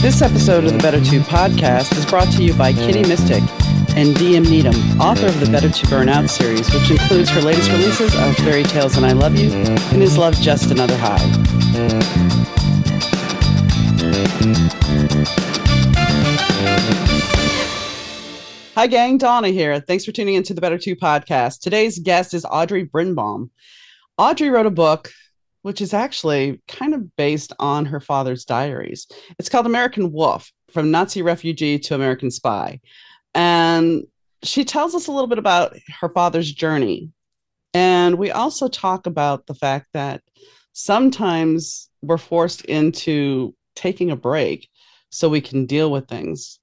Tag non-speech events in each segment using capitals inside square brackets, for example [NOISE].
This episode of the Better Two podcast is brought to you by Kitty Mystic and DM Needham, author of the Better To Burnout series, which includes her latest releases of Fairy Tales and I Love You and Is Love Just Another High. Hi, gang. Donna here. Thanks for tuning into the Better Two podcast. Today's guest is Audrey Birnbaum. Audrey wrote a book which is actually kind of based on her father's diaries. It's called American Wolf From Nazi Refugee to American Spy. And she tells us a little bit about her father's journey. And we also talk about the fact that sometimes we're forced into taking a break so we can deal with things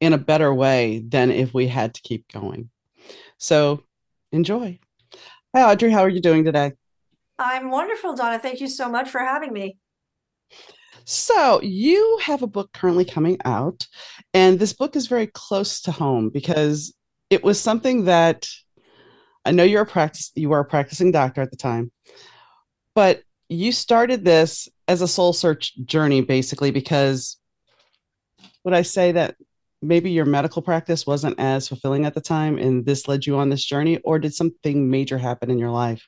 in a better way than if we had to keep going. So enjoy. Hi, Audrey. How are you doing today? I'm wonderful, Donna. Thank you so much for having me. So, you have a book currently coming out, and this book is very close to home because it was something that I know you're a practice you were a practicing doctor at the time, but you started this as a soul search journey basically because would I say that maybe your medical practice wasn't as fulfilling at the time and this led you on this journey or did something major happen in your life?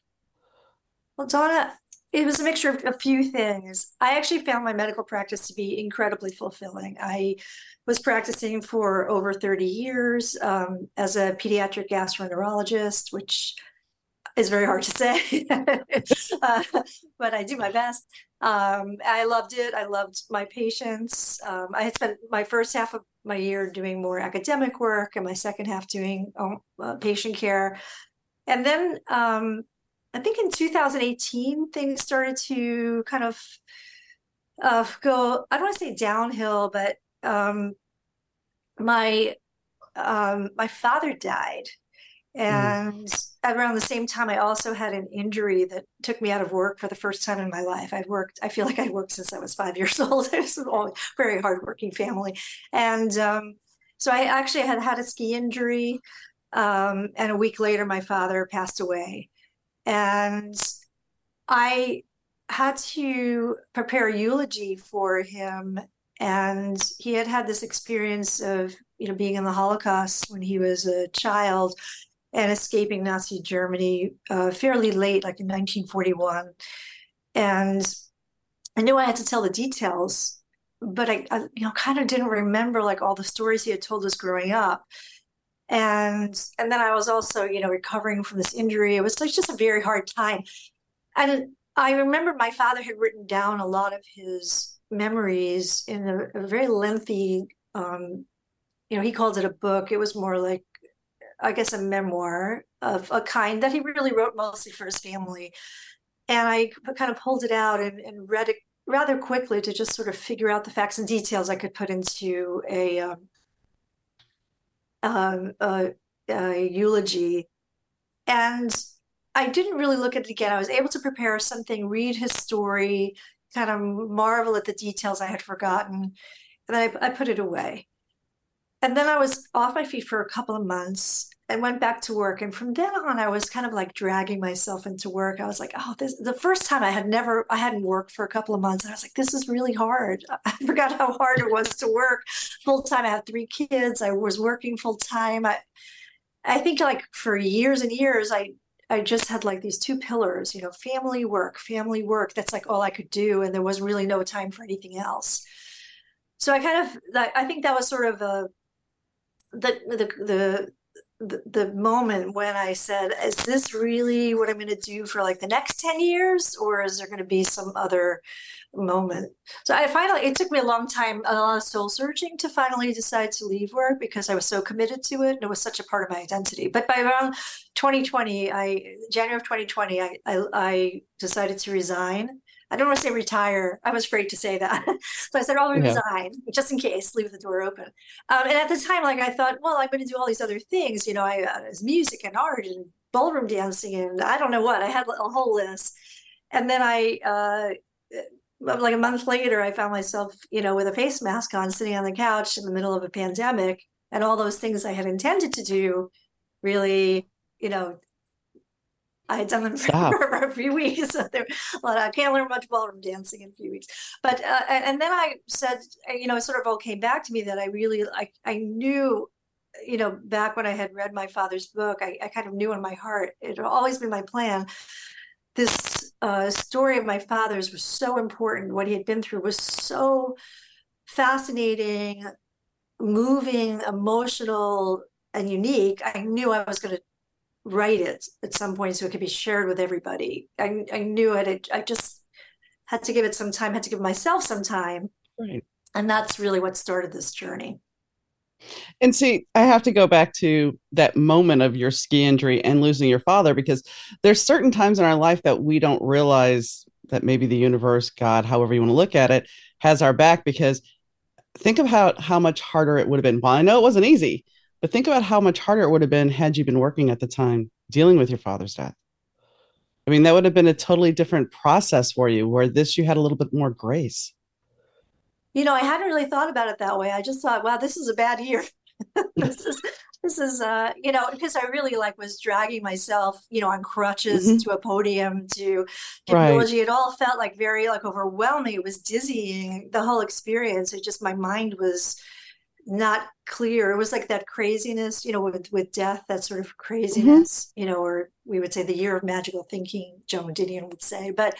Well, Donna, it was a mixture of a few things. I actually found my medical practice to be incredibly fulfilling. I was practicing for over 30 years um, as a pediatric gastroenterologist, which is very hard to say, [LAUGHS] uh, but I do my best. Um, I loved it. I loved my patients. Um, I had spent my first half of my year doing more academic work and my second half doing um, uh, patient care. And then um, I think in 2018 things started to kind of uh, go. I don't want to say downhill, but um, my um, my father died, mm. and mm. around the same time, I also had an injury that took me out of work for the first time in my life. I've worked. I feel like I worked since I was five years [LAUGHS] old. I was a very hardworking family, and um, so I actually had had a ski injury. Um, and a week later, my father passed away. And I had to prepare a eulogy for him. And he had had this experience of, you know, being in the Holocaust when he was a child and escaping Nazi Germany uh, fairly late, like in 1941. And I knew I had to tell the details, but I, I, you know, kind of didn't remember like all the stories he had told us growing up and and then I was also you know recovering from this injury. It was just a very hard time, and I remember my father had written down a lot of his memories in a, a very lengthy. Um, you know, he called it a book. It was more like, I guess, a memoir of a kind that he really wrote mostly for his family. And I kind of pulled it out and, and read it rather quickly to just sort of figure out the facts and details I could put into a um, Um, eulogy. And I didn't really look at it again. I was able to prepare something, read his story, kind of marvel at the details I had forgotten. And then I, I put it away. And then I was off my feet for a couple of months and went back to work. And from then on, I was kind of like dragging myself into work. I was like, oh, this the first time I had never, I hadn't worked for a couple of months. I was like, this is really hard. [LAUGHS] I forgot how hard it was to work full time. I had three kids. I was working full time. I, I think like for years and years, I, I just had like these two pillars, you know, family work, family work. That's like all I could do. And there was really no time for anything else. So I kind of, I think that was sort of a, the, the, the, the, moment when I said, is this really what I'm going to do for like the next 10 years? Or is there going to be some other moment? So I finally, it took me a long time, a lot of soul searching to finally decide to leave work because I was so committed to it. And it was such a part of my identity. But by around 2020, I, January of 2020, I, I, I decided to resign I don't want to say retire. I was afraid to say that. [LAUGHS] so I said, I'll yeah. resign just in case, leave the door open. Um, and at the time, like I thought, well, I'm going to do all these other things. You know, I uh, music and art and ballroom dancing and I don't know what. I had a whole list. And then I, uh, uh, like a month later, I found myself, you know, with a face mask on, sitting on the couch in the middle of a pandemic, and all those things I had intended to do really, you know, I had done them for, [LAUGHS] a few weeks. So there, well, I can't learn much ballroom dancing in a few weeks. But uh, and then I said, you know, it sort of all came back to me that I really, I, I knew, you know, back when I had read my father's book, I, I kind of knew in my heart, it had always been my plan. This uh, story of my father's was so important. What he had been through was so fascinating, moving, emotional, and unique. I knew I was going to write it at some point so it could be shared with everybody. I, I knew it. I just had to give it some time, had to give myself some time. Right. And that's really what started this journey. And see, I have to go back to that moment of your ski injury and losing your father because there's certain times in our life that we don't realize that maybe the universe, God, however you want to look at it, has our back because think about how much harder it would have been. Well, I know it wasn't easy, but think about how much harder it would have been had you been working at the time dealing with your father's death. I mean, that would have been a totally different process for you, where this you had a little bit more grace. You know, I hadn't really thought about it that way. I just thought, wow, this is a bad year. [LAUGHS] this is this is uh you know because i really like was dragging myself you know on crutches mm-hmm. to a podium to technology right. it all felt like very like overwhelming it was dizzying the whole experience it just my mind was not clear. It was like that craziness, you know, with with death, that sort of mm-hmm. craziness, mm-hmm. you know, or we would say the year of magical thinking, Joan Didion would say. But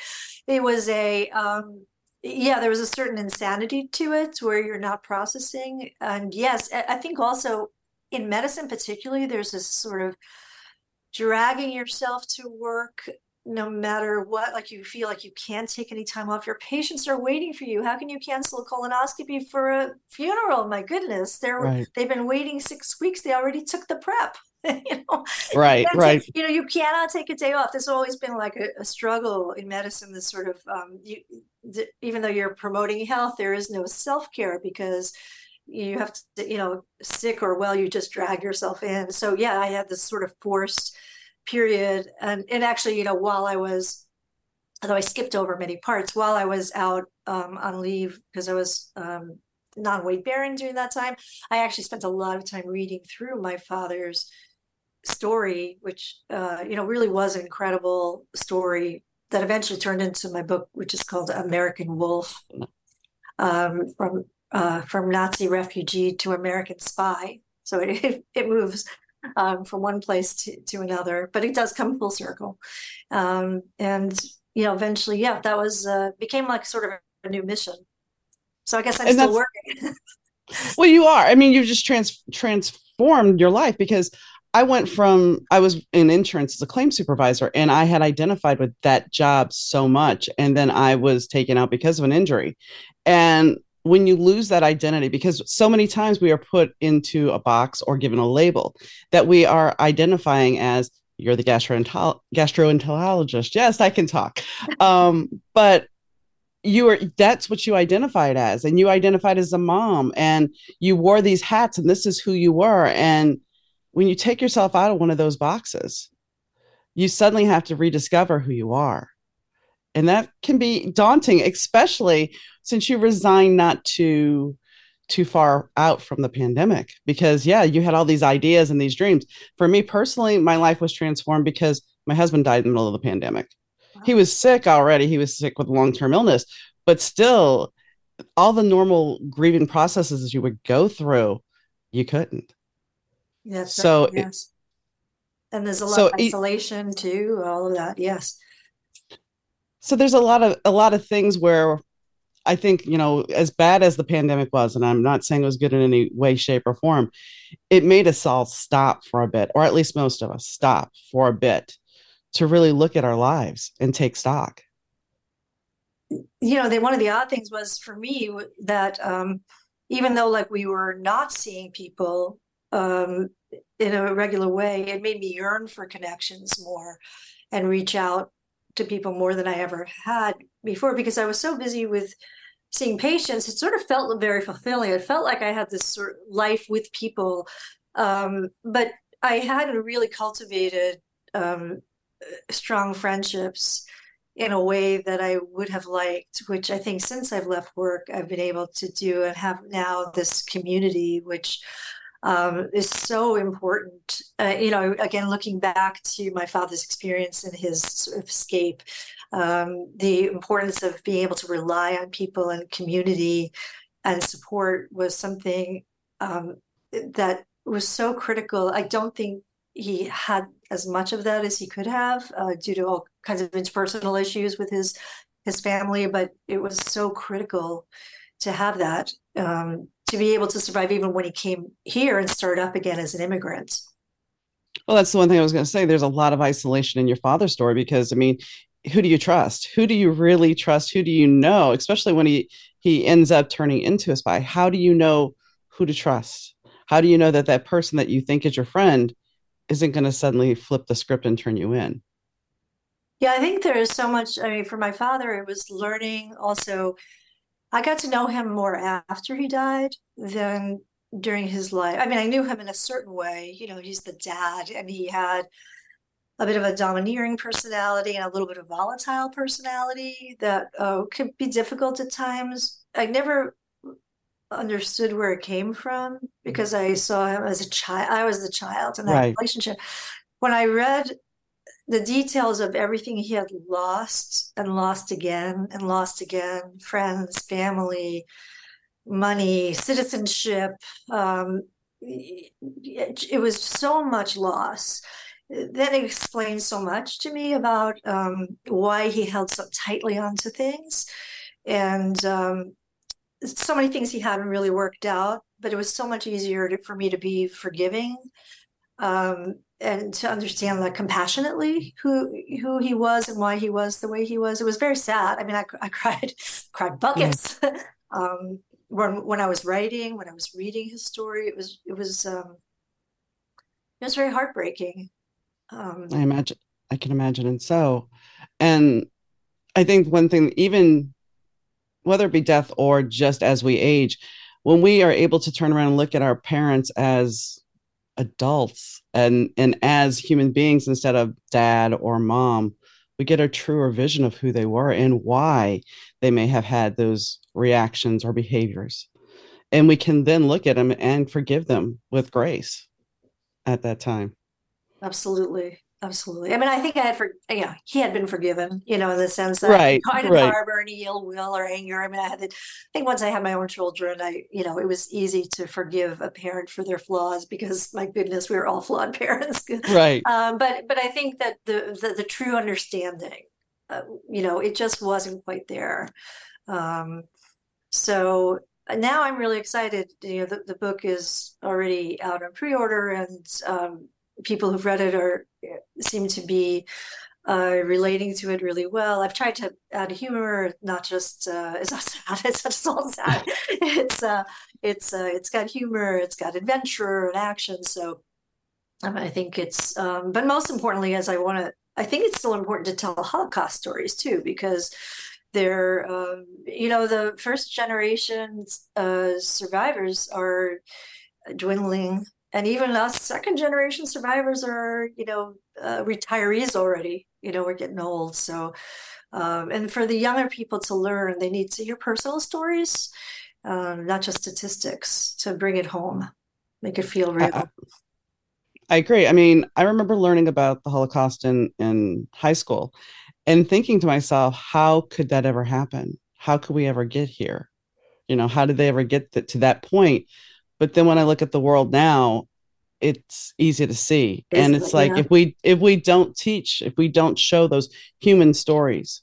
it was a um yeah, there was a certain insanity to it where you're not processing. And yes, I think also in medicine particularly, there's this sort of dragging yourself to work no matter what, like you feel like you can't take any time off. Your patients are waiting for you. How can you cancel a colonoscopy for a funeral? My goodness, they're right. they've been waiting six weeks. They already took the prep. [LAUGHS] you know, right, you right. Take, you know, you cannot take a day off. There's always been like a, a struggle in medicine. This sort of, um, you, th- even though you're promoting health, there is no self care because you have to, you know, sick or well, you just drag yourself in. So yeah, I had this sort of forced period. And and actually you know while i was although i skipped over many parts while i was out um, on leave because i was um, non-weight bearing during that time i actually spent a lot of time reading through my father's story which uh, you know really was an incredible story that eventually turned into my book which is called american wolf um, from uh, from nazi refugee to american spy. So it, [LAUGHS] it moves um, from one place to, to another, but it does come full circle. Um, and, you know, eventually, yeah, that was, uh, became like sort of a new mission. So I guess I'm and still working. [LAUGHS] well, you are. I mean, you've just trans- transformed your life because I went from I was in insurance as a claim supervisor and I had identified with that job so much and then I was taken out because of an injury. And when you lose that identity, because so many times we are put into a box or given a label that we are identifying as you're the gastroenterologist. gastroenterologist. Yes, I can talk. [LAUGHS] Um, but you are that's what you identified as, and you identified as a mom, and you wore these hats, and this is who you were. And when you take yourself out of one of those boxes, you suddenly have to rediscover who you are. And that can be daunting, especially since you resigned not to too far out from the pandemic. Because yeah you had all these ideas and these dreams. For me personally my life was transformed because my husband died in the middle of the pandemic. Wow. he was sick already. He was sick with long-term illness. But still all the normal grieving processes you would go through you couldn't. Yes so yes it, and there's a lot so of isolation it, too all of that. Yes so there's a lot of a lot of things where I think, you know, as bad as the pandemic was, and I'm not saying it was good in any way, shape, or form, it made us all stop for a bit, or at least most of us stop for a bit to really look at our lives and take stock. You know, they, one of the odd things was for me that um, even though like we were not seeing people um, in a regular way, it made me yearn for connections more and reach out to people more than I ever had before because I was so busy with seeing patients. It sort of felt very fulfilling. It felt like I had this sort of life with people, um, but I hadn't really cultivated um, strong friendships in a way that I would have liked, which I think since I've left work, I've been able to do and have now this community, which um, is so important. Uh, you know, again, looking back to my father's experience and his sort of escape, um, the importance of being able to rely on people and community and support was something um, that was so critical. I don't think he had as much of that as he could have uh, due to all kinds of interpersonal issues with his his family, but it was so critical to have that um, to be able to survive even when he came here and start up again as an immigrant. Well, that's the one thing I was going to say. There's a lot of isolation in your father's story because, I mean, who do you trust? Who do you really trust? Who do you know? Especially when he he ends up turning into a spy. How do you know who to trust? How do you know that that person that you think is your friend isn't going to suddenly flip the script and turn you in? Yeah, I think there is so much. I mean, for my father, it was learning also I got to know him more after he died than during his life. I mean, I knew him in a certain way. You know, he's the dad, and he had a bit of a domineering personality and a little bit of volatile personality that uh, could be difficult at times. I never understood where it came from because I saw him as a child. I was the child in that right. relationship. When I read the details of everything he had lost and lost again and lost again friends, family, money, citizenship. Um, it, it, was so much loss. That explains so much to me about um, why he held so tightly onto things. And um, so many things he hadn't really worked out, but it was so much easier to, for me to be forgiving um, and to understand like compassionately who who he was and why he was the way he was. It was very sad. I mean, I, I cried [LAUGHS] cried buckets [LAUGHS] um, when when I was writing, when I was reading his story. It was it was um, it was very heartbreaking. Um, I imagine I can imagine, and so, and I think one thing, even whether it be death or just as we age, when we are able to turn around and look at our parents as adults. And and as human beings instead of dad or mom we get a truer vision of who they were and why they may have had those reactions or behaviors. And we can then look at them and forgive them with grace at that time. Absolutely Absolutely. I mean, I think I had for yeah, he had been forgiven, you know, in the sense that right, I didn't right. harbor any ill will or anger. I mean, I had to, I think once I had my own children, I, you know, it was easy to forgive a parent for their flaws because my goodness, we were all [LAUGHS] flawed parents. right. Um, but but I think that the the, the true understanding, uh, you know, it just wasn't quite there. Um, so now I'm really excited. You know, the, the book is already out on pre-order and um, people who've read it are seem to be uh, relating to it really well. I've tried to add humor, not just uh, [LAUGHS] it's not sad. It's just all sad. [LAUGHS] it's uh, it's uh, it's got humor. It's got adventure and action. So um, I think it's. Um, but most importantly, as I want to, I think it's still important to tell Holocaust stories too, because they're um, you know the first generation uh, survivors are dwindling and even us second generation survivors are you know uh, retirees already you know we're getting old. So um, and for the younger people to learn they need to hear personal stories um, not just statistics to bring it home make it feel real. I, I agree. I mean i remember learning about the holocaust in in high school and thinking to myself how could that ever happen? How could we ever get here? You know how did they ever get to that point but then when i look at the world now it's easy to see. And it's like yeah. if we if we don't teach if we don't show those human stories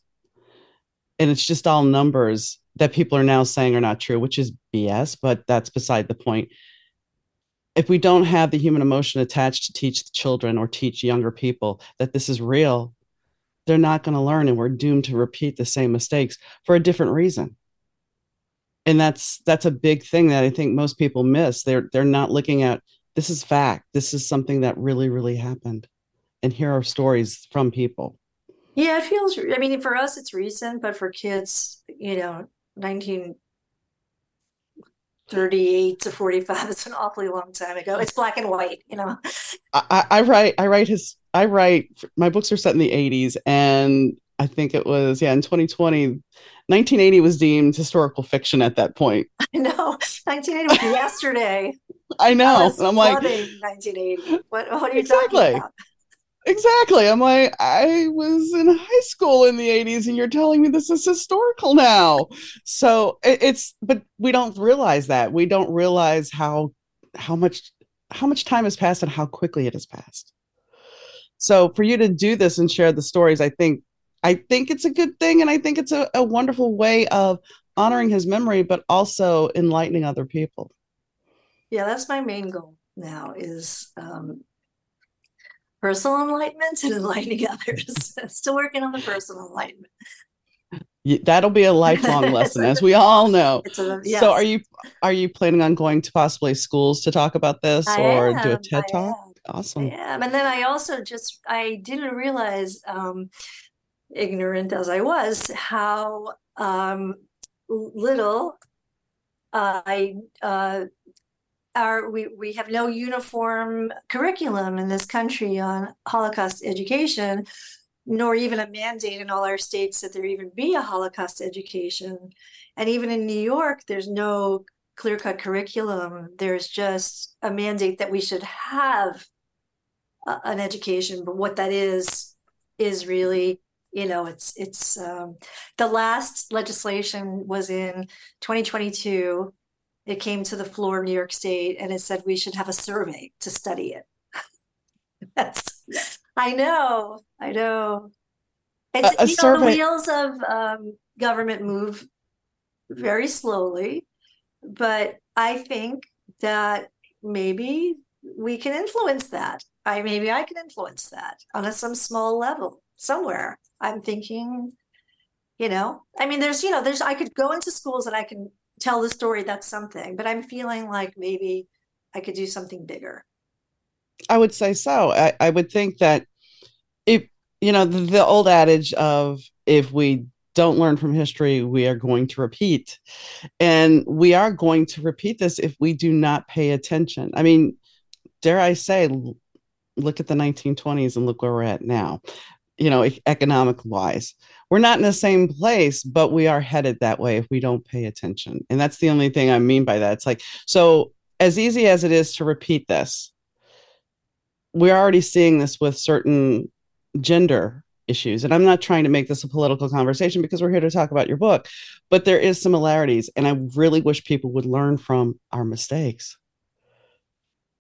and it's just all numbers that people are now saying are not true which is bs but that's beside the point. If we don't have the human emotion attached to teach the children or teach younger people that this is real they're not going to learn and we're doomed to repeat the same mistakes for a different reason and that's that's a big thing that I think most people miss. They're they're not looking at this is fact. This is something that really really happened, and here are stories from people. Yeah, it feels. I mean, for us, it's recent, but for kids, you know, nineteen thirty-eight to forty-five [LAUGHS] is an awfully long time ago. It's black and white, you know. I, I write. I write his. I write. My books are set in the '80s, and I think it was yeah in 2020, 1980 was deemed historical fiction at that point. [LAUGHS] I know 1980 was yesterday. [LAUGHS] I know. I'm like 1980. What, what are you exactly. talking about? Exactly. I'm like, I was in high school in the 80s, and you're telling me this is historical now. So it's, but we don't realize that. We don't realize how how much how much time has passed and how quickly it has passed. So for you to do this and share the stories, I think I think it's a good thing, and I think it's a, a wonderful way of honoring his memory, but also enlightening other people. Yeah, that's my main goal now is um, personal enlightenment and enlightening [LAUGHS] others. [LAUGHS] Still working on the personal enlightenment. That'll be a lifelong [LAUGHS] lesson, as we all know. A, yes. So, are you are you planning on going to possibly schools to talk about this I or am, do a TED I talk? Am. Awesome. Yeah, and then I also just I didn't realize, um, ignorant as I was, how um, little uh, I uh, our we, we have no uniform curriculum in this country on Holocaust education, nor even a mandate in all our states that there even be a Holocaust education. And even in New York, there's no clear cut curriculum. There's just a mandate that we should have a, an education, but what that is is really you know it's it's um, the last legislation was in 2022 it came to the floor of New York State and it said we should have a survey to study it. [LAUGHS] That's, I know, I know. It's, a, a you know, survey. the wheels of um, government move very slowly, but I think that maybe we can influence that. I maybe I can influence that on a, some small level somewhere. I'm thinking, you know, I mean, there's, you know, there's, I could go into schools and I can tell the story, that's something. But I'm feeling like maybe I could do something bigger. I would say so. I, I would think that if, you know, the, the old adage of if we don't learn from history, we are going to repeat. And we are going to repeat this if we do not pay attention. I mean, dare I say, look at the 1920s and look where we're at now, you know, economic wise we're not in the same place, but we are headed that way if we don't pay attention. And that's the only thing I mean by that. It's like, so as easy as it is to repeat this, we're already seeing this with certain gender issues. And I'm not trying to make this a political conversation because we're here to talk about your book, but there is similarities. And I really wish people would learn from our mistakes.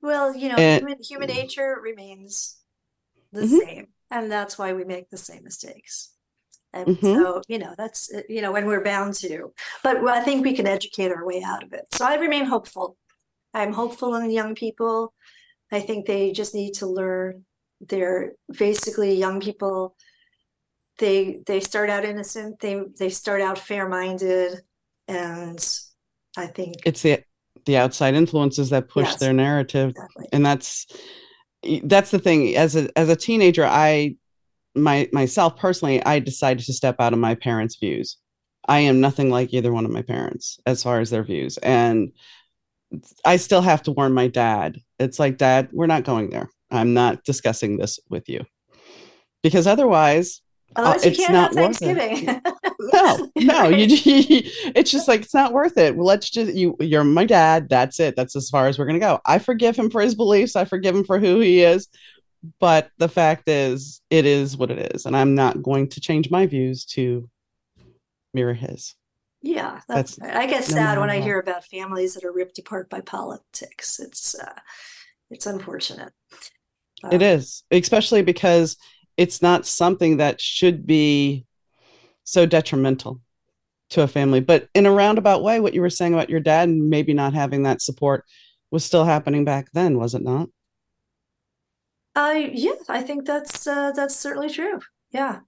Well, you know, and, human, human nature remains the mm-hmm. same. And that's why we make the same mistakes. And mm-hmm. so, you know, that's, uh, you know, when we're bound to, but I think we can educate our way out of it. So I remain hopeful. I'm hopeful in young people. I think they just need to learn. They're basically young people. They they start out innocent. They they start out fair minded, and I think it's the the outside influences that push yes, their narrative, exactly. and that's that's the thing. As a as a teenager, I my myself personally, I decided to step out of my parents' views. I am nothing like either one of my parents as far as their views. And I still have to warn my dad. It's like, Dad, we're not going there. I'm not discussing this with you. Because otherwise, uh, it's not worth it. [LAUGHS] no, no, you, [LAUGHS] [LAUGHS] it's just like it's not worth it. Let's just you you're my dad. That's it. That's as far as we're gonna go. I forgive him for his beliefs. I forgive him for who he is but the fact is it is what it is and i'm not going to change my views to mirror his yeah that's, that's i get no sad when i hear about families that are ripped apart by politics it's uh it's unfortunate um, it is especially because it's not something that should be so detrimental to a family but in a roundabout way what you were saying about your dad and maybe not having that support was still happening back then was it not uh, yeah, I think that's uh, that's certainly true. Yeah.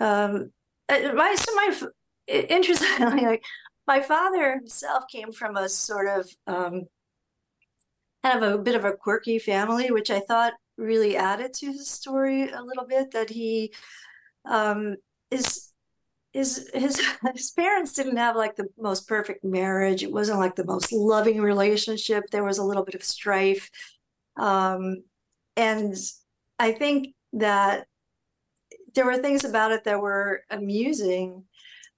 Um, uh, my so my interestingly, [LAUGHS] like my father himself came from a sort of um, kind of a bit of a quirky family, which I thought really added to his story a little bit. That he um, is his his [LAUGHS] his parents didn't have like the most perfect marriage. It wasn't like the most loving relationship. There was a little bit of strife. Um, and I think that there were things about it that were amusing.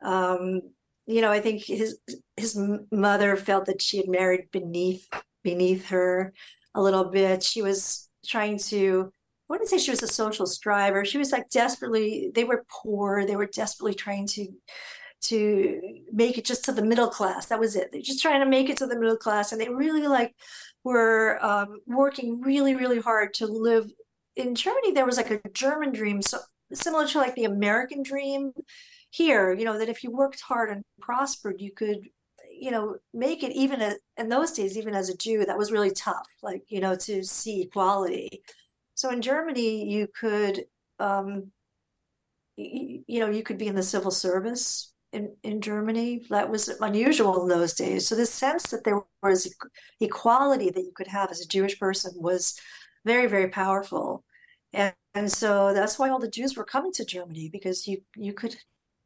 Um, you know, I think his his mother felt that she had married beneath beneath her a little bit. She was trying to I wouldn't say she was a social striver. She was like desperately, they were poor. They were desperately trying to to make it just to the middle class. That was it. They're just trying to make it to the middle class. And they really like were um, working really, really hard to live in Germany. There was like a German dream, so similar to like the American dream here, you know, that if you worked hard and prospered, you could, you know, make it even a, in those days, even as a Jew, that was really tough, like, you know, to see equality. So in Germany, you could, um, you, know, you could be in the civil service in, in Germany. That was unusual in those days. So the sense that there was equality that you could have as a Jewish person was very, very powerful. And, and so that's why all the Jews were coming to Germany because you you could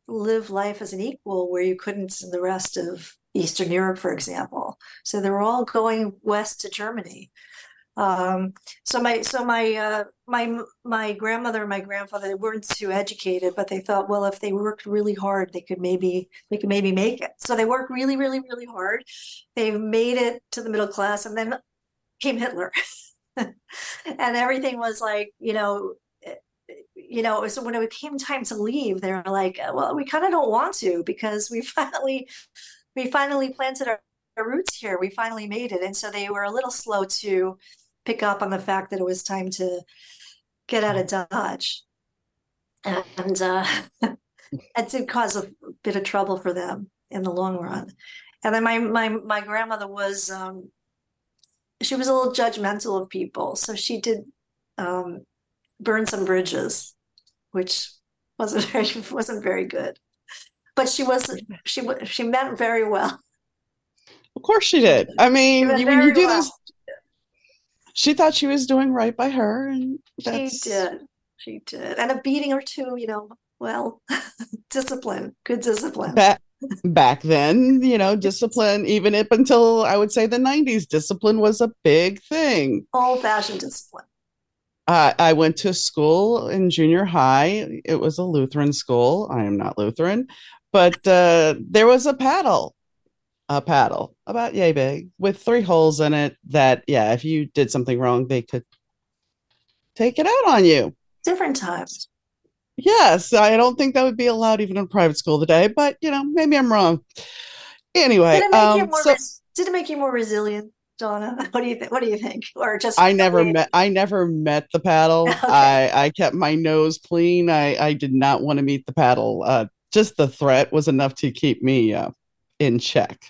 live life as an equal where you couldn't in the rest of Eastern Europe, for example. So they were all going west to Germany. Um, so my so my uh, my my grandmother and my grandfather weren't too educated, but they thought, well, if they worked really hard, they could maybe they could maybe make it. So they worked really, really, really hard. They made it to the middle class, and then came Hitler, [LAUGHS] and everything was like you know you know, so when it came time to leave, they were like, well, we kind of don't want to because we [LAUGHS] finally, we finally planted our, our, roots here. We finally made it. And so they were a little slow to pick up on the fact that it was time to get out of Dodge. And uh, [LAUGHS] that did cause a bit of trouble for them in the long run. And then my my my grandmother was um, she was a little judgmental of people, so she did um, burn some bridges, which wasn't [LAUGHS] very wasn't very good. But she was she she meant very well. Of course she did. I mean, when you do well. this, she thought she was doing right by her, and that's... she did. She did, and a beating or two, you know. Well, [LAUGHS] discipline, good discipline. Back, back then, you know, discipline, even up until I would say the 90s, discipline was a big thing. Old fashioned discipline. Uh, I went to school in junior high. It was a Lutheran school. I am not Lutheran, but uh, there was a paddle, a paddle about yay big with three holes in it. That yeah, if you did something wrong, they could take it out on you. Different times. Yes, I don't think that would be allowed even in private school today, but you know, maybe I'm wrong. Anyway, did it make, um, you, more so, res- did it make you more resilient? Donna? [LAUGHS] What do you think? What do you think? Or just I never met I never met the paddle. [LAUGHS] okay. I I kept my nose clean. I I did not want to meet the paddle. Uh, just the threat was enough to keep me uh, in check.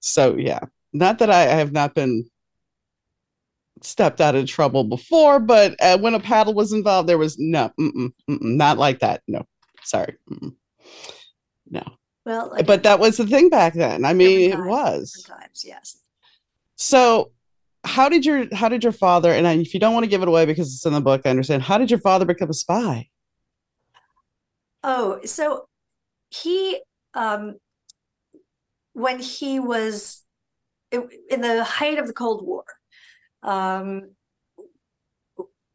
So yeah, not that I, I have not been stepped out of trouble before, but uh, when a paddle was involved, there was no, mm-mm, mm-mm, not like that. No, sorry, mm-mm. no. Well, like, but that was the thing back then. I mean, it was. Sometimes, yes. So, how did your how did your father? And if you don't want to give it away because it's in the book, I understand. How did your father become a spy? Oh, so he um when he was in the height of the Cold War, um,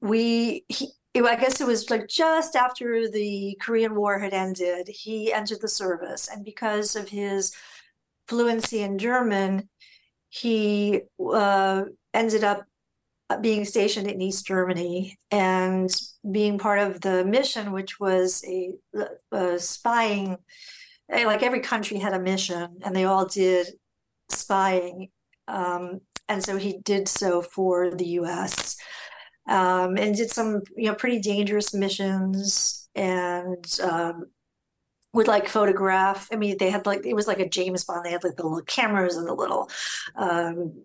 we he I guess it was like just after the Korean War had ended, he entered the service, and because of his fluency in German, he uh, ended up being stationed in East Germany and being part of the mission, which was a, a spying. Eh, like every country had a mission, and they all did spying. Um, and so he did so for the U.S. Um, and did some, you know, pretty dangerous missions and um, would like photograph. I mean, they had like it was like a James Bond. They had like the little cameras and the little um,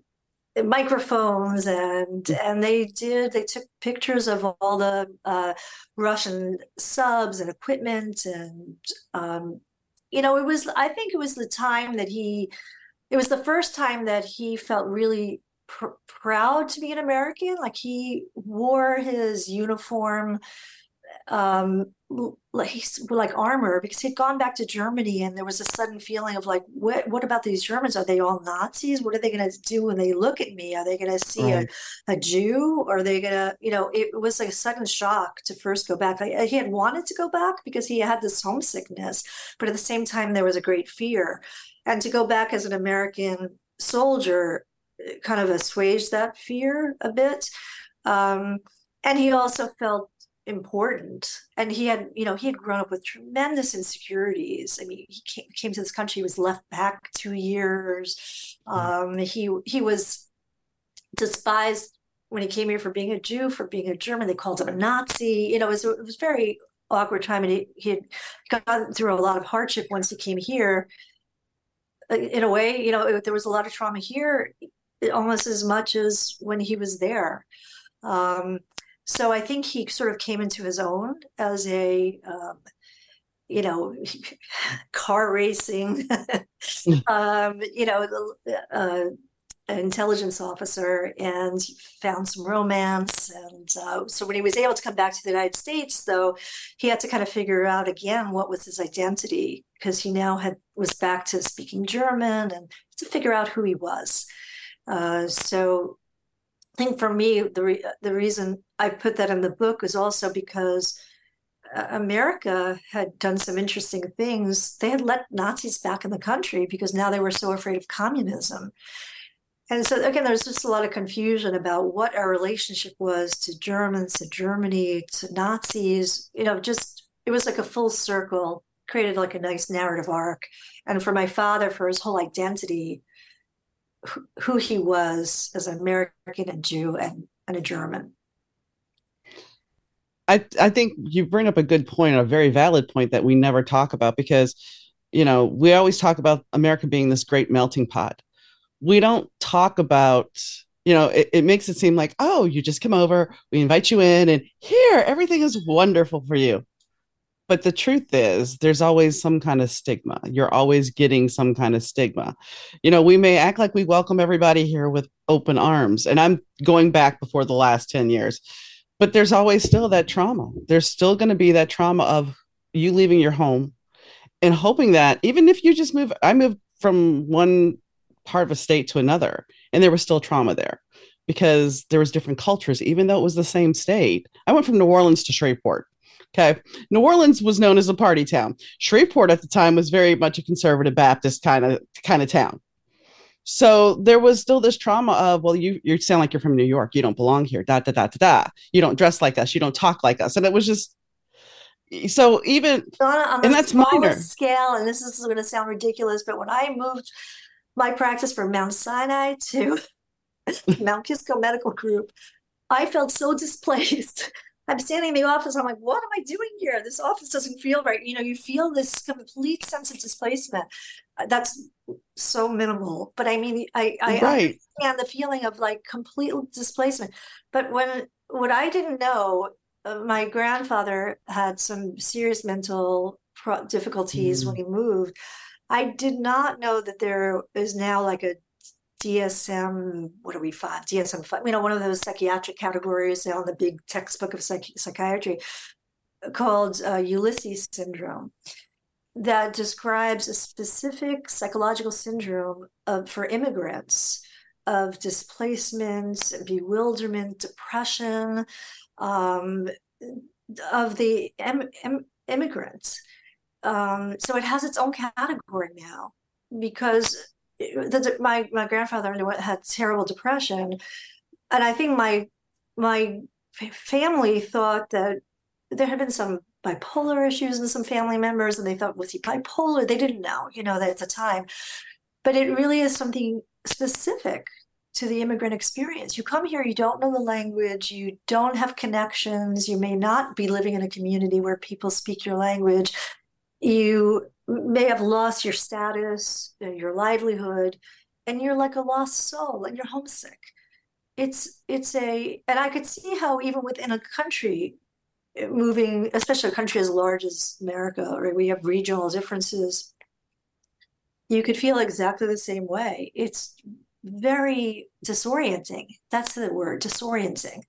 microphones, and and they did. They took pictures of all the uh, Russian subs and equipment, and um, you know, it was. I think it was the time that he. It was the first time that he felt really pr- proud to be an American. Like he wore his uniform um like like armor because he'd gone back to Germany and there was a sudden feeling of like what what about these Germans? Are they all Nazis? What are they going to do when they look at me? Are they going to see right. a, a Jew? Or are they going to you know it was like a sudden shock to first go back. Like he had wanted to go back because he had this homesickness but at the same time there was a great fear. And to go back as an American soldier kind of assuaged that fear a bit. Um, and he also felt important. And he had you know he had grown up with tremendous insecurities. I mean he came, came to this country he was left back two years. Um, he he was despised when he came here for being a jew for being a german. They called him a nazi. You know it was, it was very awkward time and he, he had gone through a lot of hardship once he came here. In a way you know it, there was a lot of trauma here almost as much as when he was there. Um, so I think he sort of came into his own as a, um, you know, [LAUGHS] car racing, [LAUGHS] um, you know, uh, intelligence officer and found some romance. And uh, so when he was able to come back to the United States, though, he had to kind of figure out again what was his identity because he now had was back to speaking German and to figure out who he was. Uh, so think for me, the re- the reason I put that in the book was also because uh, America had done some interesting things. They had let Nazis back in the country because now they were so afraid of communism. And so again, there's just a lot of confusion about what our relationship was to Germans, to Germany, to Nazis. You know, just it was like a full circle, created like a nice narrative arc. And for my father, for his whole identity, who he was as an American, a Jew, and, and a German. I, I think you bring up a good point, a very valid point that we never talk about because, you know, we always talk about America being this great melting pot. We don't talk about, you know, it, it makes it seem like, oh, you just come over, we invite you in, and here, everything is wonderful for you but the truth is there's always some kind of stigma. You're always getting some kind of stigma. You know we may act like we welcome everybody here with open arms and i'm going back before the last 10 years but there's always still that trauma. There's still going to be that trauma of you leaving your home and hoping that even if you just move i moved from one part of a state to another and there was still trauma there because there was different cultures even though it was the same state. I went from new orleans to shreveport Okay. New Orleans was known as a party town. Shreveport at the time was very much a conservative Baptist kind of kind of town. So there was still this trauma of, well, you you sound like you're from New York. You don't belong here. Da da da da da. You don't dress like us. You don't talk like us. And it was just so even Donna, and that's minor scale. And this is going to sound ridiculous, but when I moved my practice from Mount Sinai to [LAUGHS] Mount Kisco Medical Group, I felt so displaced I'm standing in the office. I'm like, what am I doing here? This office doesn't feel right. You know, you feel this complete sense of displacement. Uh, that's so minimal, but I mean, I, I right. understand the feeling of like complete displacement. But when what I didn't know, uh, my grandfather had some serious mental difficulties mm. when he moved. I did not know that there is now like a DSM, what are we, five? DSM five, you know, one of those psychiatric categories on the big textbook of psych- psychiatry called uh, Ulysses syndrome that describes a specific psychological syndrome of, for immigrants of displacement, bewilderment, depression um, of the em- em- immigrants. Um, so it has its own category now because the, my my grandfather had terrible depression, and I think my my family thought that there had been some bipolar issues in some family members, and they thought was he bipolar? They didn't know, you know, that at the time, but it really is something specific to the immigrant experience. You come here, you don't know the language, you don't have connections, you may not be living in a community where people speak your language. You may have lost your status, uh, your livelihood, and you're like a lost soul and you're homesick. It's it's a and I could see how even within a country uh, moving, especially a country as large as America, right? we have regional differences, you could feel exactly the same way. It's very disorienting. That's the word, disorienting.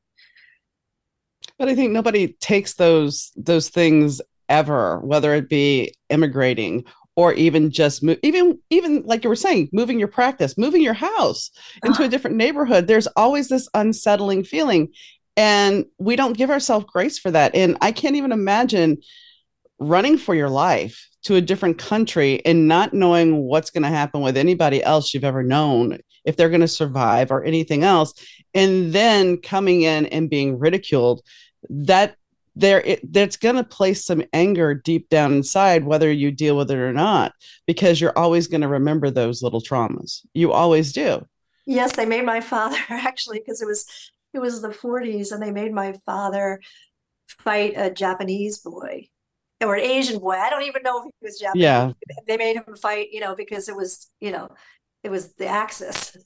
But I think nobody takes those those things ever, whether it be immigrating or even just move, even even like you were saying, moving your practice, moving your house into a ah. different neighborhood. There's always this unsettling feeling, and we don't give ourselves grace for that. And I can't even imagine running for your life to a different country and not knowing what's going to happen with anybody else you've ever known, if they're going to survive or anything else, and then coming in and being ridiculed, that there it, that's going to place some anger deep down inside whether you deal with it or not because you're always going to remember those little traumas. You always do. Yes they made my father [LAUGHS] actually because it was it was the 40s and they made my father fight a japanese boy or an asian boy. I don't even know if he was japanese. Yeah. They made him fight you know because it was you know it was the axis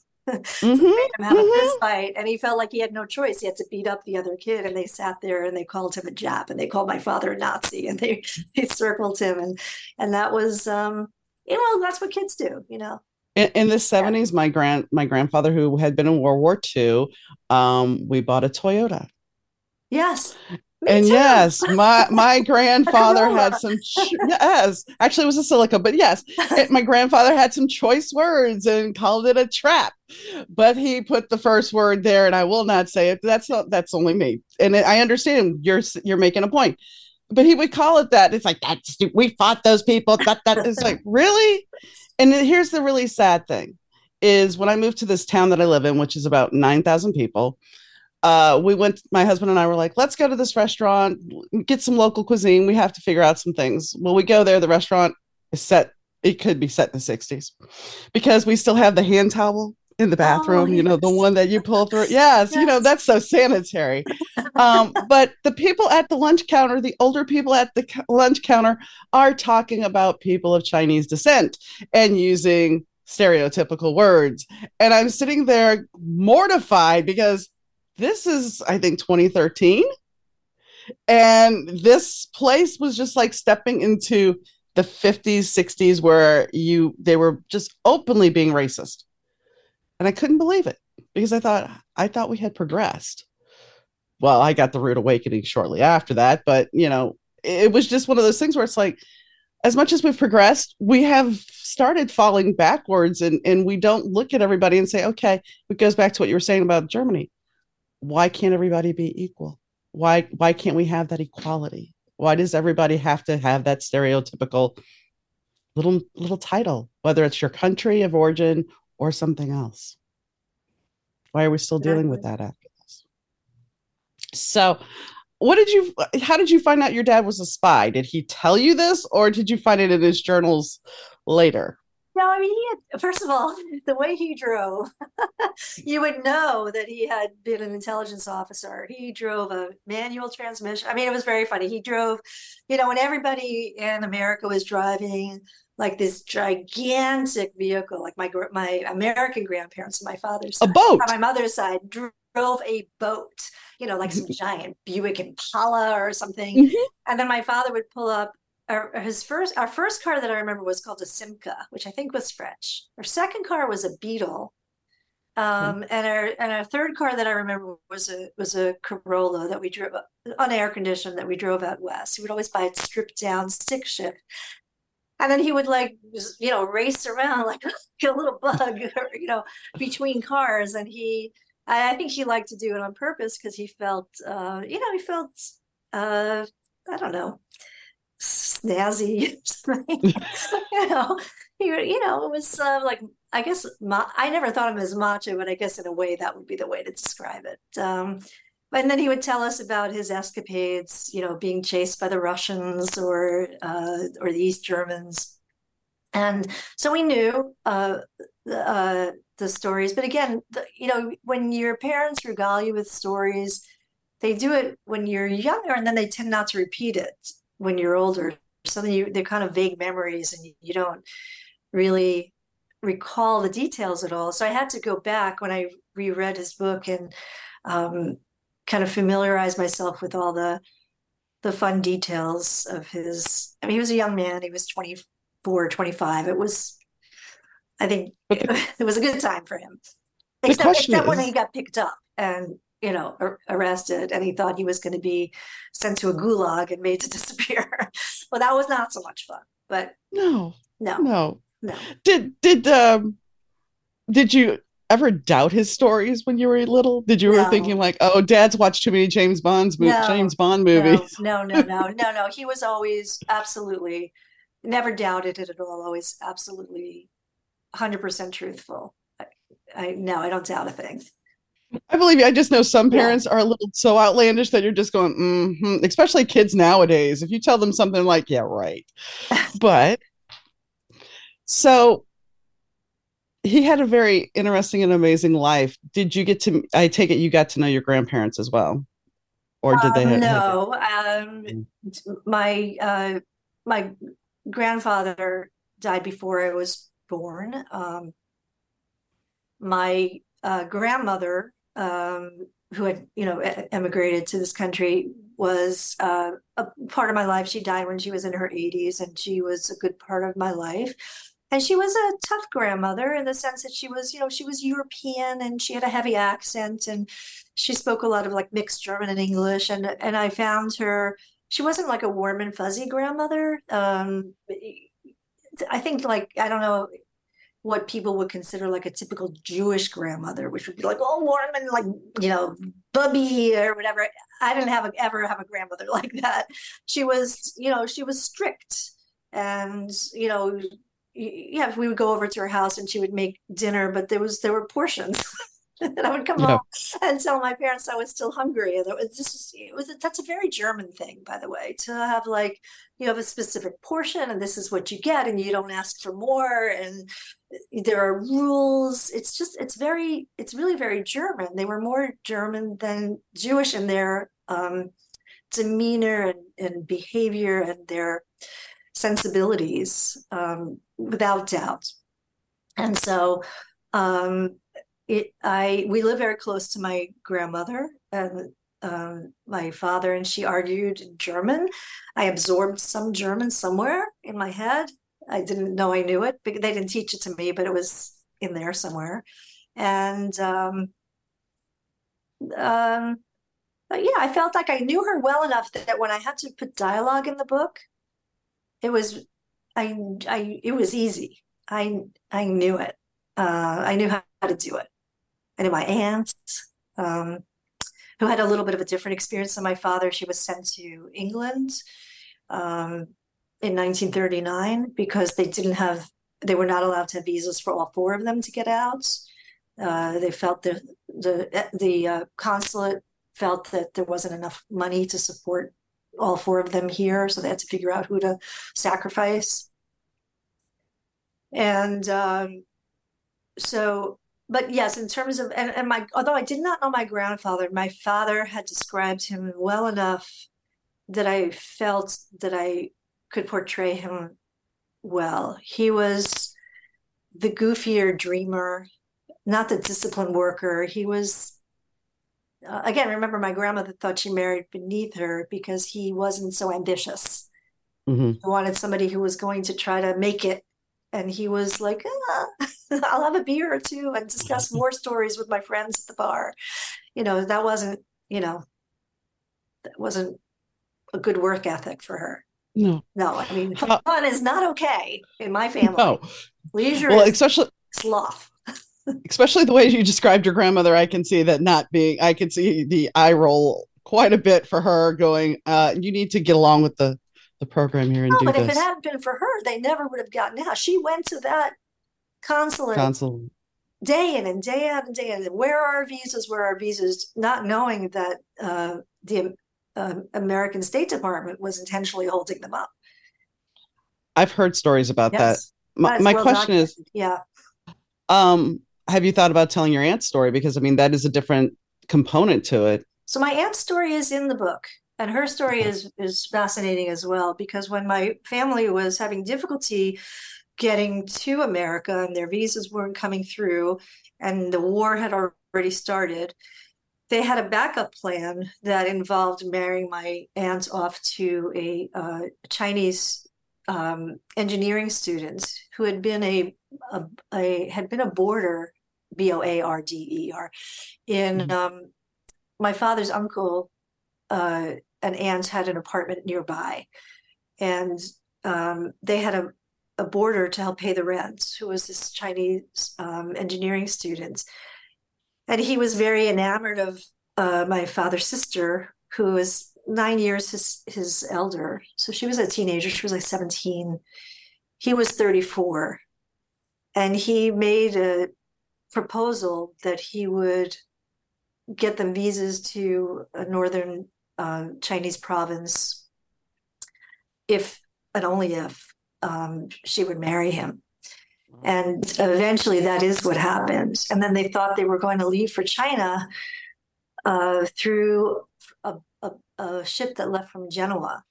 Mhm, made him have a mhm. fist fight and he felt like he had no choice. He had to beat up the other kid and they sat there and they called him a jap and they called my father a nazi and they [LAUGHS] they circled him and and that was um you know that's what kids do you know. In, in the 70s my grand my grandfather who had been in world war ii um, we bought a toyota. Yes Me and too. yes my [LAUGHS] my grandfather had some ch- yes actually it was a Celica but yes it- my grandfather had some choice words and called it a trap but he put the first word there and i will not say it that's not that's only me and i understand you're you're making a point but he would call it that it's like that's we fought those people that that is like [LAUGHS] really and here's the really sad thing is when i moved to this town that i live in which is about 9000 people uh, we went my husband and i were like let's go to this restaurant get some local cuisine. We have to figure out some things. Well we go there the restaurant is set it could be set in the 60s because we still have the hand towel in the bathroom you know the one that you pull through. Yes, you know that's so sanitary. [LAUGHS] Um, but the people at the lunch counter the older people at the c- lunch counter are talking about people of chinese descent and using stereotypical words. And i'm sitting there mortified because this is i think 2013 and this place was just like stepping into the 50s 60s where you they were just openly being racist. And i couldn't believe it because i thought i thought we had progressed. Well i got the rude awakening shortly after that but you know it was just one of those things where it's like as much as we've progressed we have started falling backwards and and we don't look at everybody and say okay it goes back to what you were saying about germany why can't everybody be equal? Why why can't we have that equality? Why does everybody have to have that stereotypical little little title whether it's your country of origin or something else? Why are we still dealing with that after this? So what did you how did you find out your dad was a spy? Did he tell you this or did you find it in his journals later No, I mean, he had, first of all, [LAUGHS] the way he drove, [LAUGHS] you would know that he had been an intelligence officer. He drove a manual transmission. I mean, it was very funny. He drove, you know, when everybody in America was driving like this gigantic vehicle, like my my American grandparents on my father's a side, boat on my mother's side, drove a boat, you know, like some giant Buick Impala or something. Mhm. And then my father would pull up our, his first our first car that I remember was called a Simca, which I think was French. Our second car was a Beetle. Um, and our and our third car that I remember was a was a Corolla that we drove on air conditioned that we drove out west. He would always buy it stripped down, stick shift. And then he would like you know race around [LAUGHS] like a little bug, [LAUGHS] you know, between cars. And he, I, I think he liked to do it on purpose because he felt, uh, you know, he felt, uh, I don't know, snazzy. [LAUGHS] [LAUGHS] you know, he, you know, it was uh, like I guess ma- I never thought of him as macho, but I guess in a way that would be the way to describe it. Um, and then he would tell us about his escapades, you know, being chased by the Russians or uh, or the East Germans, and so we knew uh, the, uh, the stories. But again, the, you know, when your parents regale you with stories, they do it when you're younger, and then they tend not to repeat it when you're older. So then you they're kind of vague memories, and you, don't really recall the details at all. So I had to go back when I reread his book and um, kind of familiarize myself with all the the fun details of his. I mean, he was a young man. He was 24, 25. It was, I think, the- [LAUGHS] it was a good time for him. Except, except when is- he got picked up and you know ar- arrested, and he thought he was going to be sent to a gulag and made to [LAUGHS] disappear. well, that was not so much fun. But no no, no no. did did um did you ever doubt his stories when you were little did you No. were thinking like oh dad's watched too many james bonds mo- No. james bond movies No, no, no, no, no, no. He was always absolutely never doubted it at all. Always absolutely 100% truthful. I, I no, I don't doubt a thing. I believe you. I just know some parents yeah. are a little so outlandish that you're just going, mm-hmm. especially kids nowadays. If you tell them something like, yeah, right. [LAUGHS] but so he had a very interesting and amazing life. Did you get to? I take it you got to know your grandparents as well, or did they? Um, have, no, have um, my uh, my grandfather died before I was born. Um, my uh, grandmother, um, who had you know emigrated to this country, was uh, a part of my life. She died when she was in her 80s, and she was a good part of my life. And she was a tough grandmother in the sense that she was you know she was european and she had a heavy accent and she spoke a lot of like mixed german and english. And and i found her she wasn't like a warm and fuzzy grandmother. Um i think like i don't know what people would consider like a typical jewish grandmother which would be like oh and like you know bubby or whatever. I didn't have a, ever have a grandmother [LAUGHS] like that. She was you know she was strict. And you know yeah, we would go over to her house and she would make dinner, but there was there were portions. [LAUGHS] [LAUGHS] and I would come yeah. home and tell my parents I was still hungry. And it was just it was that's a very German thing, by the way, to have like you have a specific portion and this is what you get, and you don't ask for more, and there are rules. It's just it's very it's really very German. They were more German than Jewish in their um, demeanor and, and behavior and their sensibilities um, without doubt. And so um, it I we live very close to my grandmother and um, my father, and she argued German. I absorbed some German somewhere in my head. I didn't know I knew it, but they didn't teach it to me, but it was in there somewhere. And um, um, yeah, I felt like I knew her well enough that, when I had to put dialogue in the book, it was I I it was easy. I I knew it. Uh, I knew how to do it. Knew my aunt, um, who had a little bit of a different experience than my father. She was sent to England um, in 1939 because they didn't have they were not allowed to have visas for all four of them to get out. Uh, they felt the the the uh, consulate felt that there wasn't enough money to support all four of them here, so they had to figure out who to sacrifice. And um, so, but yes, in terms of and, and my although I did not know my grandfather, my father had described him well enough that I felt that I could portray him well. He was the goofier dreamer, not the disciplined worker. He was uh, again, remember my grandmother thought she married beneath her because he wasn't so ambitious. Mm-hmm. He wanted somebody who was going to try to make it. And he was like, ah, [LAUGHS] I'll have a beer or two and discuss [LAUGHS] war stories with my friends at the bar. You know, that wasn't, you know, that wasn't a good work ethic for her. No. No, I mean, [LAUGHS] fun uh, is not okay in my family. No. Leisure well, especially sloth especially the way you described your grandmother i can see that not being i can see the eye roll quite a bit for her going uh you need to get along with the the program here and no, do but this. if it hadn't been for her they never would have gotten out she went to that consulate consul day in and day out and day in where are our visas where are our visas not knowing that uh, the uh, american state department was intentionally holding them up i've heard stories about yes. that my, my well question documented. is yeah um have you thought about telling your aunt's story? Because I mean, that is a different component to it. So my aunt's story is in the book, and her story is is fascinating as well. Because when my family was having difficulty getting to America and their visas weren't coming through, and the war had already started, they had a backup plan that involved marrying my aunt off to a uh, Chinese um, engineering student who had been a, a, a, had been a boarder B O A R D E R in mm-hmm. um, my father's uncle uh, and aunt had an apartment nearby, and um, they had a a boarder to help pay the rent, who was this Chinese um, engineering student, and he was very enamored of uh, my father's sister, who was nine years his his elder. So she was a teenager. She was like seventeen, he was 34 and he made a proposal that he would get them visas to a northern uh, Chinese province if and only if um, she would marry him. And eventually that is what happened. And then they thought they were going to leave for China uh, through a, a, a ship that left from Genoa.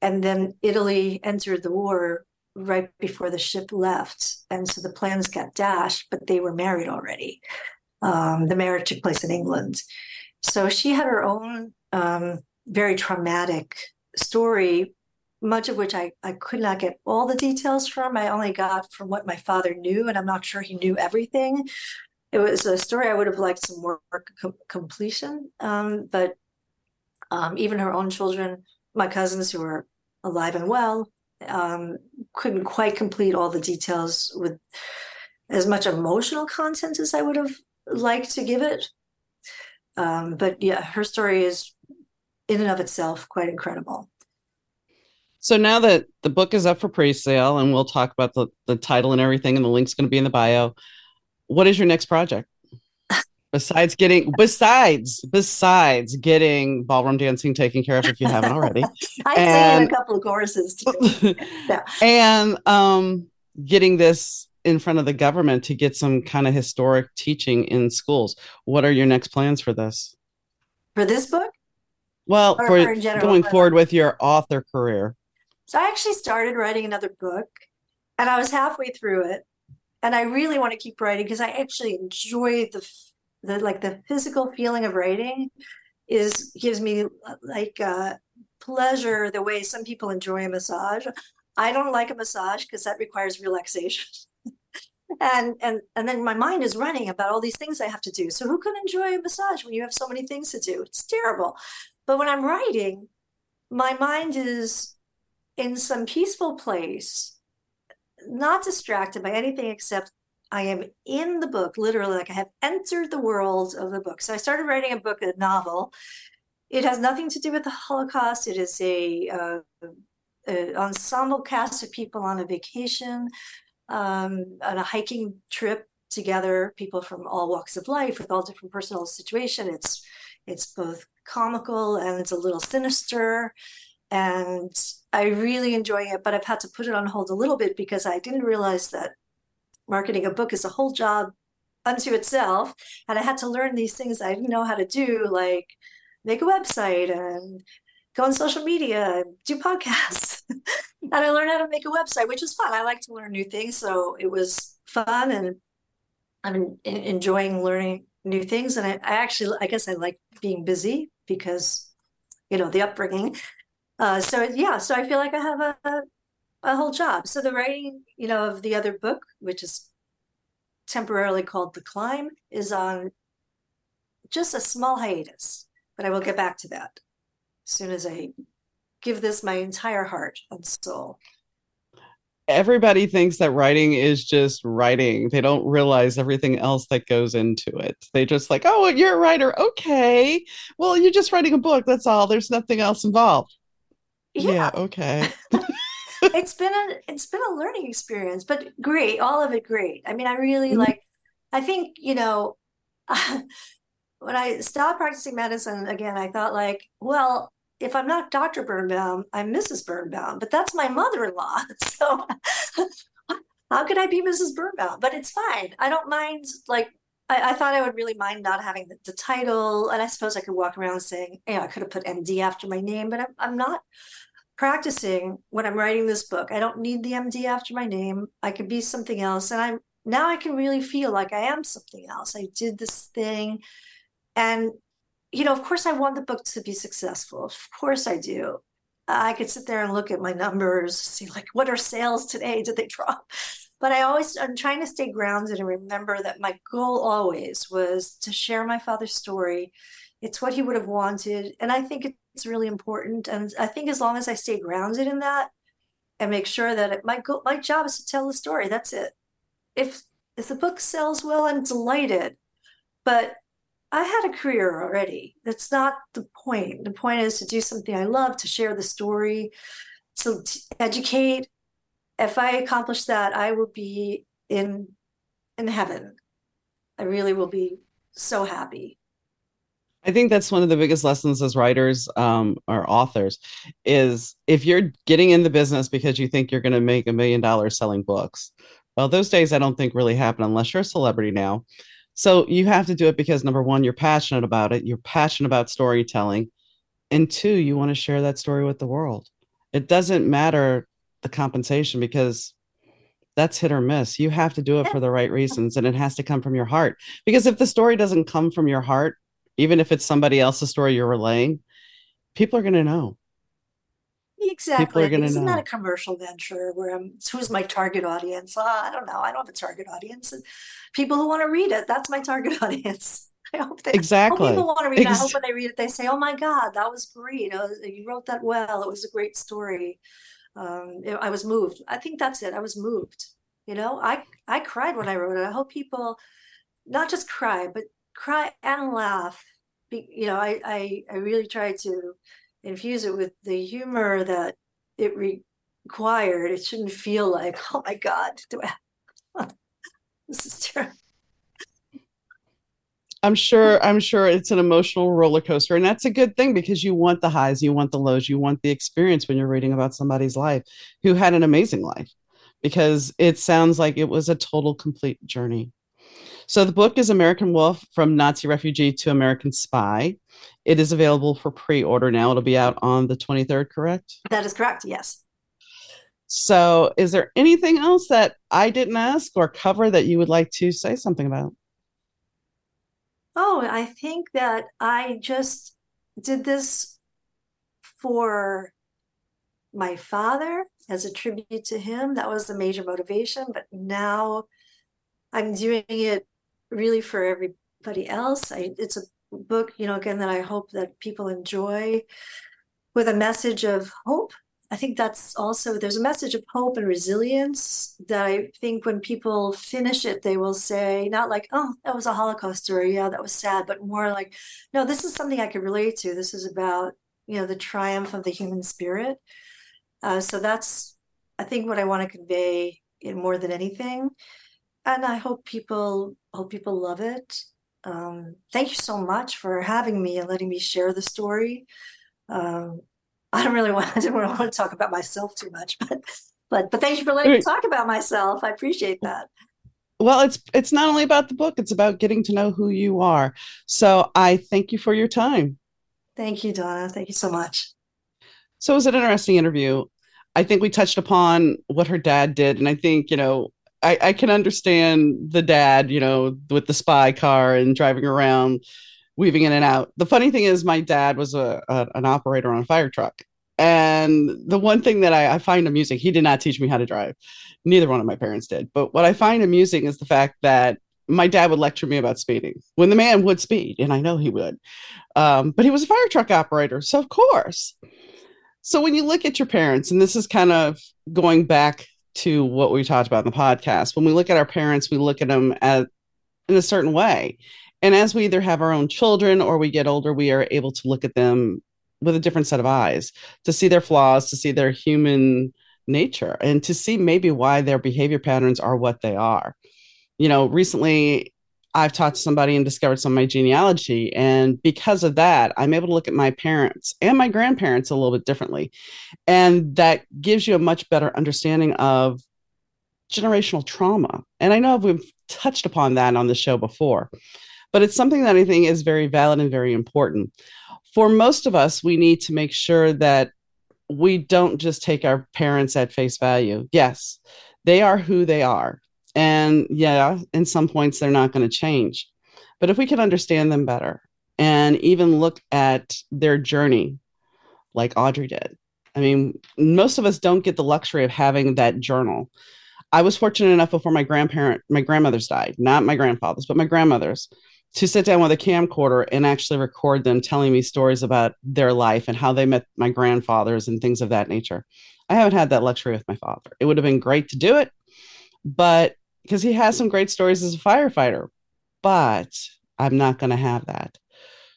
And then Italy entered the war right before the ship left. And so the plans got dashed, but they were married already. Um, the marriage took place in England. So she had her own um, very traumatic story, much of which I, I could not get all the details from. I only got from what my father knew, and I'm not sure he knew everything. It was a story I would have liked some more com- completion, um, but um, even her own children, my cousins who are alive and well, um, couldn't quite complete all the details with as much emotional content as I would have liked to give it. Um, but yeah, her story is in and of itself quite incredible. So now that the book is up for pre-sale, and we'll talk about the, the title and everything, and the link's going to be in the bio. What is your next project? [LAUGHS] besides getting besides besides getting ballroom dancing taken care of if you haven't already [LAUGHS] i and, a couple of courses too. [LAUGHS] yeah. and um getting this in front of the government to get some kind of historic teaching in schools what are your next plans for this for this book well or, for or going forward with your author career so i actually started writing another book and i was halfway through it and i really want to keep writing because i actually enjoy the the like the physical feeling of writing is gives me like uh, pleasure the way some people enjoy a massage. I don't like a massage because that requires relaxation. [LAUGHS] and and and then my mind is running about all these things I have to do. So who can enjoy a massage when you have so many things to do? It's terrible. But when I'm writing, my mind is in some peaceful place, not distracted by anything except I am in the book, literally, like I have entered the world of the book. So I started writing a book, a novel. It has nothing to do with the Holocaust. It is a, uh, a ensemble cast of people on a vacation, um, on a hiking trip together, people from all walks of life with all different personal situation. It's it's both comical and it's a little sinister. And I really enjoy it, but I've had to put it on hold a little bit because I didn't realize that marketing a book is a whole job unto itself. And I had to learn these things I didn't know how to do, like make a website and go on social media and do podcasts. [LAUGHS] and I learned how to make a website, which was fun. I like to learn new things. So it was fun and I'm enjoying learning new things. And I, I actually, I guess I like being busy because, you know, the upbringing. Uh, so yeah, so I feel like I have a, a whole job. So the writing, you know, of the other book, which is temporarily called The Climb, is on just a small hiatus. But I will get back to that as soon as I give this my entire heart and soul. Everybody thinks that writing is just writing. They don't realize everything else that goes into it. They just like, oh, you're a writer. Okay. Well, you're just writing a book. That's all. There's nothing else involved. Yeah, yeah okay. [LAUGHS] it's been a it's been a learning experience, but great, all of it great. I mean, I really mm-hmm. like. I think you know, [LAUGHS] when I stopped practicing medicine again, I thought like, well, if I'm not Dr. Birnbaum, I'm Mrs. Birnbaum, but that's my mother-in-law. [LAUGHS] So how could I be Mrs. Birnbaum? But it's fine. I don't mind. Like I, I thought I would really mind not having the, the, title, and I suppose I could walk around saying, "Yeah, I could have put MD after my name," but I'm, I'm not practicing when I'm writing this book. I don't need the MD after my name. I could be something else. And I'm now I can really feel like I am something else. I did this thing. And, you know, of course, I want the book to be successful. Of course, I do. I could sit there and look at my numbers, see like what are sales today? Did they drop? But I always, I'm trying to stay grounded and remember that my goal always was to share my father's story. It's what he would have wanted. And I think it's really important. And I think as long as I stay grounded in that and make sure that it, my go, my job is to tell the story. That's it. If if the book sells well, I'm delighted. But I had a career already. That's not the point. The point is to do something I love, to share the story, to educate, if I accomplish that, I will be in in heaven. I really will be so happy. I think that's one of the biggest lessons as writers um, or authors is if you're getting in the business because you think you're going to make a million dollars selling books. Well, those days I don't think really happen unless you're a celebrity now. So you have to do it because number one, you're passionate about it. You're passionate about storytelling. And two, you want to share that story with the world. It doesn't matter the compensation because that's hit or miss. You have to do it for the right reasons and it has to come from your heart. Because if the story doesn't come from your heart, even if it's somebody else's story you're relaying, people are going to know. Exactly. Isn't know. that a commercial venture where I'm who's my target audience? Uh, I don't know. I don't have a target audience. People who want to read it, that's my target [LAUGHS] audience. I hope they exactly. Hope people want to read it. I hope when they read it, they say, "Oh my God, that was great! Uh, you wrote that well. It was a great story." Um, I was moved. I think that's it. I was moved. You know, I I cried when I wrote it. I hope people not just cry, but cry and laugh. Be, you know, I, I I really try to infuse it with the humor that it required. It shouldn't feel like, [LAUGHS] oh my God, [LAUGHS] this is terrible. I'm sure I'm sure it's an emotional roller coaster and that's a good thing because you want the highs, you want the lows, you want the experience when you're reading about somebody's life who had an amazing life because it sounds like it was a total complete journey. So the book is American Wolf from Nazi refugee to American spy. It is available for pre-order now. It'll be out on the 23rd, correct? That is correct. Yes. So is there anything else that I didn't ask or cover that you would like to say something about? Oh, I think that I just did this for my father as a tribute to him. That was the major motivation. But now I'm doing it really for everybody else. I, it's a book, you know, again, that I hope that people enjoy with a message of hope I think that's also there's a message of hope and resilience that I think when people finish it, they will say, not like, oh, that was a Holocaust story. Yeah, that was sad, but more like, no, this is something I could relate to. This is about, you know, the triumph of the human spirit. Uh, so that's, I think, what I want to convey in more than anything. And I hope people hope people love it. Um, thank you so much for having me and letting me share the story. Um, I don't really [LAUGHS] want I didn't really want to talk about myself too much, [LAUGHS] but but but thank you for letting me talk about myself. I appreciate that. Well, it's it's not only about the book, it's about getting to know who you are. So I thank you for your time. Thank you, Donna. Thank you so much. So it was an interesting interview. I think we touched upon what her dad did, and I think, you know, I, I can understand the dad, you know, with the spy car and driving around weaving in and out. The funny thing is, my dad was a, a an operator on a fire truck, and the one thing that I, I, find amusing, he did not teach me how to drive. Neither one of my parents did. But what I find amusing is the fact that my dad would lecture me about speeding when the man would speed, and I know he would. Um, but he was a fire truck operator, so of course. So when you look at your parents, and this is kind of going back to what we talked about in the podcast, when we look at our parents, we look at them as in a certain way. And as we either have our own children or we get older, we are able to look at them with a different set of eyes to see their flaws, to see their human nature, and to see maybe why their behavior patterns are what they are. You know, recently I've talked to somebody and discovered some of my genealogy. And because of that, I'm able to look at my parents and my grandparents a little bit differently. And that gives you a much better understanding of generational trauma. And I know we've touched upon that on the show before but it's something that I think is very valid and very important. For most of us, we need to make sure that we don't just take our parents at face value. Yes, they are who they are. And yeah, in some points, they're not going to change. But if we can understand them better and even look at their journey, like Audrey did, I mean, most of us don't get the luxury of having that journal. I was fortunate enough before my grandparent, my grandmothers died, not my grandfathers, but my grandmothers to sit down with a camcorder and actually record them telling me stories about their life and how they met my grandfathers and things of that nature. I haven't had that luxury with my father. It would have been great to do it, but because he has some great stories as a firefighter, but I'm not going to have that.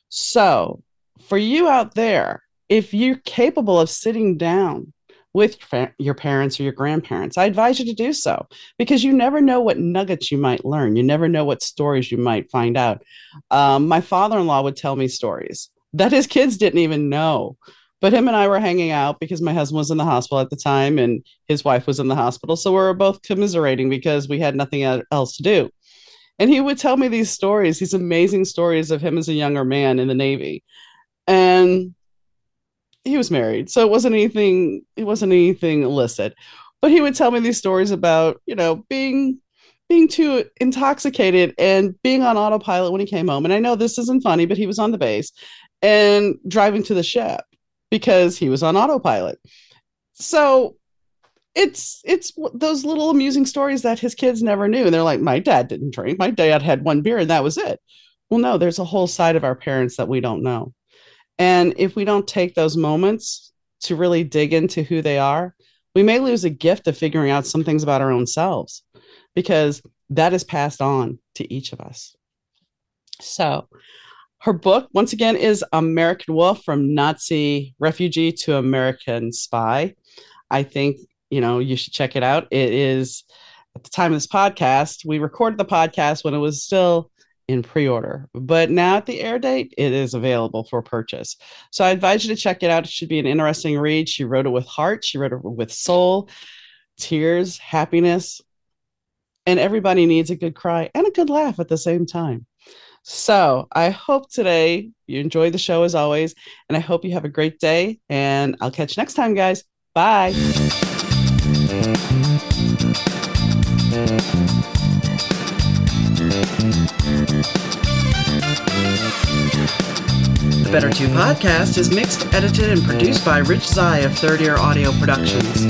So, for you out there, if you're capable of sitting down with your parents or your grandparents. I advise you to do so because you never know what nuggets you might learn. You never know what stories you might find out. Um, my father in law would tell me stories that his kids didn't even know. But him and I were hanging out because my husband was in the hospital at the time and his wife was in the hospital. So we were both commiserating because we had nothing else to do. And he would tell me these stories, these amazing stories of him as a younger man in the Navy. And he was married, so it wasn't anything. It wasn't anything illicit, but he would tell me these stories about you know being being too intoxicated and being on autopilot when he came home. And I know this isn't funny, but he was on the base and driving to the ship because he was on autopilot. So it's it's those little amusing stories that his kids never knew. And they're like, my dad didn't drink. My dad had one beer and that was it. Well, no, there's a whole side of our parents that we don't know. And if we don't take those moments to really dig into who they are, we may lose a gift of figuring out some things about our own selves because that is passed on to each of us. So, her book, once again, is American Wolf from Nazi refugee to American spy. I think, you know, you should check it out. It is at the time of this podcast, we recorded the podcast when it was still in pre-order but now at the air date it is available for purchase. So i advise you to check it out. It should be an interesting read. She wrote it with heart. She wrote it with soul tears happiness and everybody needs a good cry and a good laugh at the same time so i hope today you enjoy the show as always and i hope you have a great day and i'll catch you next time guys bye The Better 2 podcast is mixed, edited, and produced by Rich Zai of Third Ear Audio Productions.